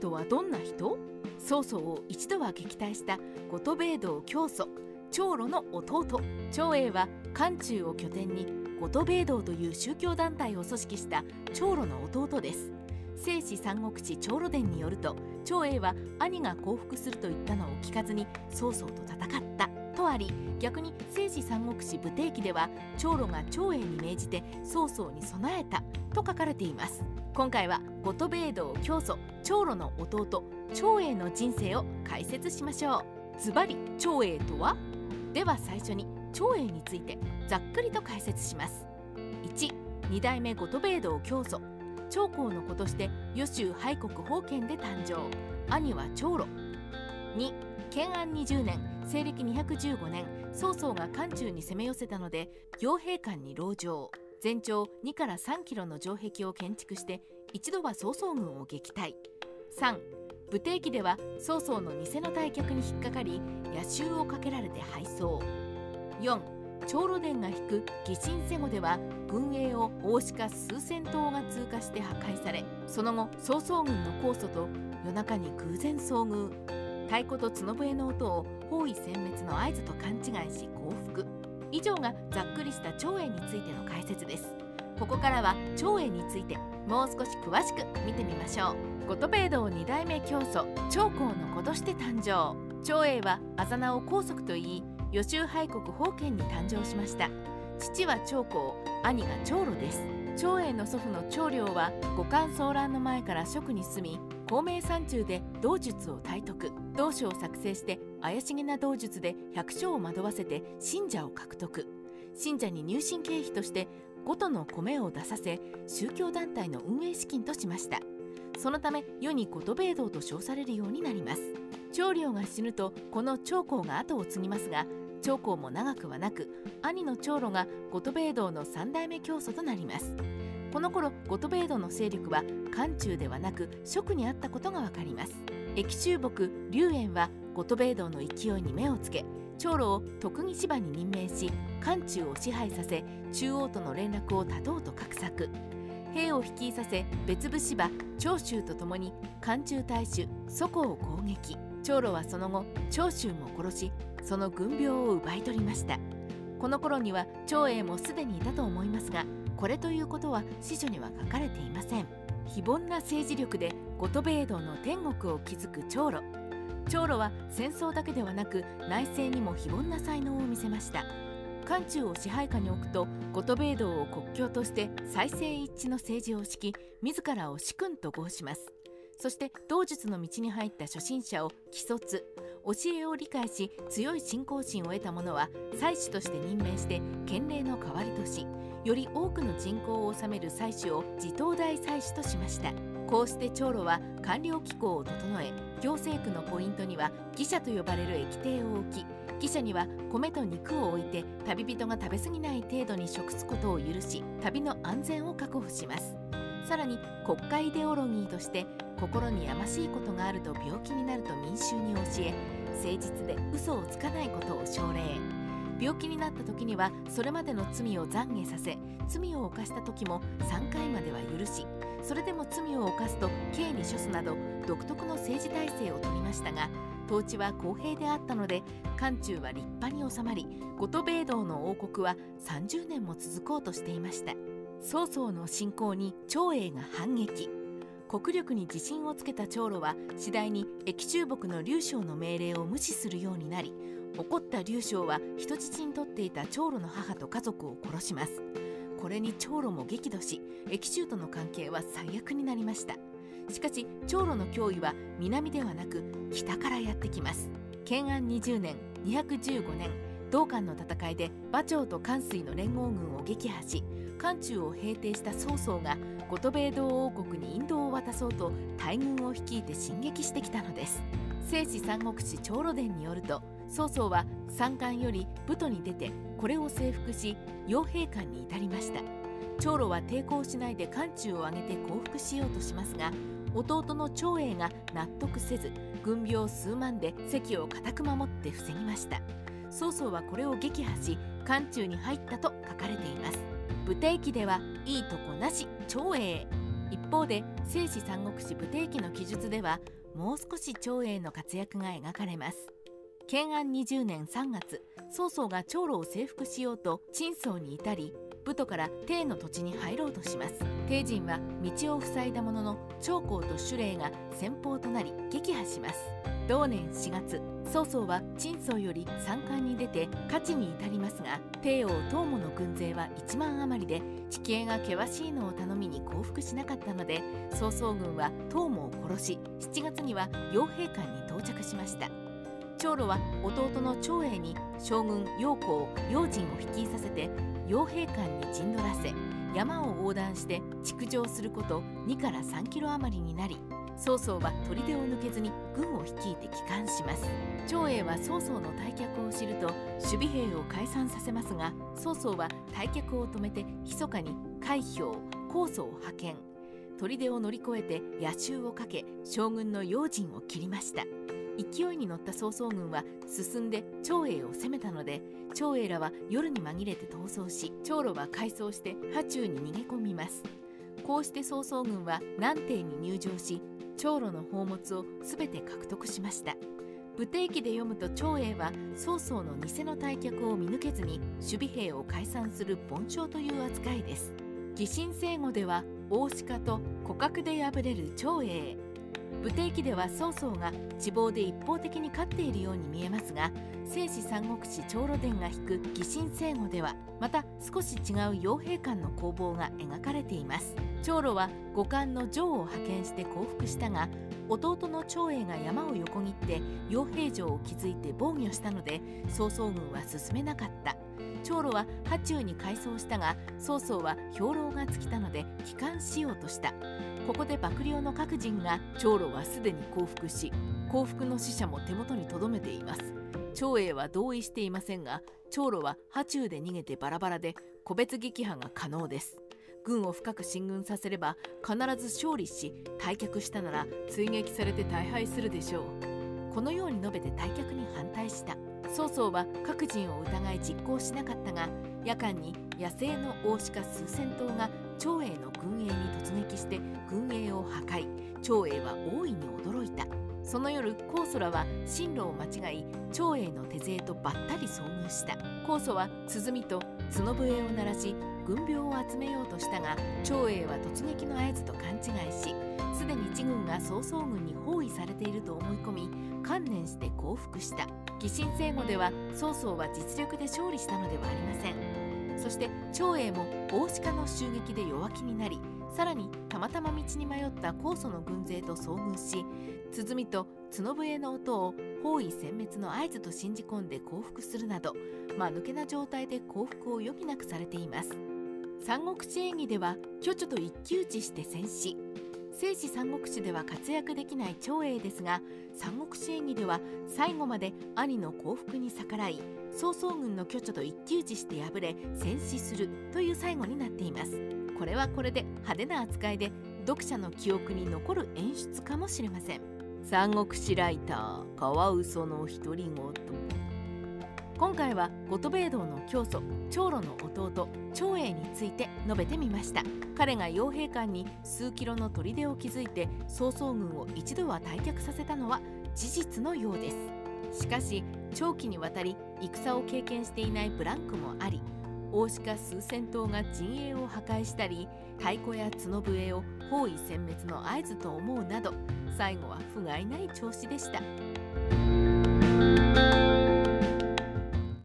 とはどんな人？曹操を一度は撃退した後戸米道教祖長老の弟。長英は漢中を拠点に後戸米道という宗教団体を組織した長老の弟です。聖史三国志長老伝によると長英は兄が降伏すると言ったのを聞かずに曹操と戦ったとあり逆に聖史三国志武帝記では長老が長英に命じて曹操に備えたと書かれています。今回は後戸米道教祖長老の弟長英の人生を解説しましょう。ズバリ長英とは？では最初に長英についてざっくりと解説します。1二代目後戸米道教祖。長江の子として予州廃国封建で誕生。兄は長老。2建安20年西暦215年曹操が漢中に攻め寄せたので傭兵館に籠城。全長2から3キロの城壁を建築して一度は曹操軍を撃退。3武帝記では曹操の偽の退却に引っかかり野襲をかけられて敗走。4長老殿が引く義心瀬後では軍営を大鹿数千頭が通過して破壊されその後曹操軍の酵素と夜中に偶然遭遇。太鼓と角笛の音を包囲殲滅の合図と勘違いし降伏。以上がざっくりした長英についての解説です。ここからは長英についてもう少し詳しく見てみましょう。後戸米道2代目教祖長江の子として誕生長英はあざ名を高祖と言い予州廃国封建に誕生しました。父は長江兄が長老です。長英の祖父の長領は五冠騒乱の前から職に住み孔明山中で道術を体得。道書を作成して怪しげな道術で百姓を惑わせて信者を獲得。信者に入信経費として5との米を出させ宗教団体の運営資金としました。そのため世に言米道と称されるようになります。長領が死ぬとこの長江が後を継ぎますが長江も長くはなく兄の長老が後米道の3代目教祖となります。この頃後米道の勢力は漢中ではなく蜀にあったことがわかります。駅中木龍炎は後米道の勢いに目をつけ長老を徳木芝に任命し漢中を支配させ中央との連絡を断とうと画策。兵を率いさせ別部芝長州と共に漢中大守祖庫を攻撃。長老はその後長州も殺しその軍病を奪い取りました。この頃には長英もすでにいたと思いますがこれということは史書には書かれていません。非凡な政治力で後戸米道の天国を築く長老。長老は戦争だけではなく内政にも非凡な才能を見せました。漢中を支配下に置くと後戸米道を国境として再生一致の政治を敷き自らを主君と号します。そして道術の道に入った初心者を既卒教えを理解し強い信仰心を得た者は祭司として任命して権令の代わりとしより多くの人口を治める祭司を自東大祭司としました。こうして長老は官僚機構を整え行政区のポイントには義者と呼ばれる液体を置き義者には米と肉を置いて旅人が食べ過ぎない程度に食すことを許し旅の安全を確保します。さらに国家イデオロギーとして心にやましいことがあると病気になると民衆に教え誠実で嘘をつかないことを奨励。病気になった時にはそれまでの罪を懺悔させ罪を犯した時も3回までは許しそれでも罪を犯すと刑に処すなど独特の政治体制をとりましたが統治は公平であったので漢中は立派に収まり後戸米道の王国は30年も続こうとしていました。曹操の侵攻に長英が反撃。国力に自信をつけた長老は次第に駅中木の劉将の命令を無視するようになり怒った劉将は人質に取っていた長老の母と家族を殺します。これに長老も激怒し駅中との関係は最悪になりました。しかし長老の脅威は南ではなく北からやってきます。建安20年215年道館の戦いで馬長と関水の連合軍を撃破し漢中を平定した曹操が後戸米道王国に引導を渡そうと大軍を率いて進撃してきたのです。聖史三国志長老伝によると曹操は三冠より武都に出てこれを征服し傭兵館に至りました。長老は抵抗しないで漢中を挙げて降伏しようとしますが弟の長英が納得せず軍病数万で席を固く守って防ぎました。曹操はこれを撃破し漢中に入ったと書かれています。武帝記ではいいとこなし長英一方で聖史三国志武帝記の記述ではもう少し長英の活躍が描かれます。建安20年3月曹操が長老を征服しようと陳曹に至り武都から帝の土地に入ろうとします。帝人は道を塞いだものの長江と守礼が先鋒となり撃破します。同年4月曹操は陳曹より三冠に出て勝ちに至りますが帝王東母の軍勢は1万余りで地形が険しいのを頼みに降伏しなかったので曹操軍は東母を殺し7月には傭兵館に到着しました。長老は弟の長英に将軍陽光陽神を率いさせて傭兵館に陣取らせ山を横断して築城すること2から3キロ余りになり曹操は砦を抜けずに軍を率いて帰還します。長英は曹操の退却を知ると守備兵を解散させますが曹操は退却を止めて密かに海兵高祖を派遣。砦を乗り越えて野襲をかけ将軍の用心を切りました。勢いに乗った曹操軍は進んで長英を攻めたので長英らは夜に紛れて逃走し長老は改装して波中に逃げ込みます。こうして曹操軍は南帝に入城し長老の宝物を全て獲得しました。武帝記で読むと長英は曹操の偽の退却を見抜けずに守備兵を解散する凡将という扱いです。疑心聖語では大鹿と互角で敗れる長英武帝記では曹操が地望で一方的に勝っているように見えますが聖史三国志長老伝が引く疑心聖語ではまた少し違う傭兵間の攻防が描かれています。長老は五冠の城を派遣して降伏したが弟の長英が山を横切って傭兵城を築いて防御したので曹操軍は進めなかった。長老は波中に改装したが曹操は兵糧が尽きたので帰還しようとした。ここで幕僚の各人が長老はすでに降伏し降伏の死者も手元に留めています。長英は同意していませんが長老は波中で逃げてバラバラで個別撃破が可能です。軍を深く進軍させれば必ず勝利し退却したなら追撃されて大敗するでしょう。このように述べて退却に反対した。曹操は各人を疑い実行しなかったが夜間に野生の大鹿数千頭が長英の軍営に突撃して軍営を破壊。長英は大いに驚いた。その夜高祖らは進路を間違い長英の手勢とばったり遭遇した。高祖は鼓と角笛を鳴らし軍兵を集めようとしたが長英は突撃の合図と勘違いしすでに一軍が曹操軍に包囲されていると思い込み観念して降伏した。疑心聖語では曹操は実力で勝利したのではありません。そして長英も大鹿の襲撃で弱気になりさらにたまたま道に迷った高祖の軍勢と遭遇し鼓と角笛の音を包囲殲滅の合図と信じ込んで降伏するなど間抜けな状態で降伏を余儀なくされています。三国志演義では巨著と一騎打ちして戦死。聖史三国志では活躍できない長英ですが三国志演義では最後まで兄の幸福に逆らい曹操軍の巨著と一騎打ちして敗れ戦死するという最後になっています。これはこれで派手な扱いで読者の記憶に残る演出かもしれません。三国志ライターカワウソの独り言。今回は五斗米道の教祖長老の弟長英について述べてみました彼が傭兵館に数キロの砦を築いて曹操軍を一度は退却させたのは事実のようですしかし長期にわたり戦を経験していないブランクもあり大鹿数千頭が陣営を破壊したり太鼓や角笛を包囲殲滅の合図と思うなど最後は不甲斐ない調子でした。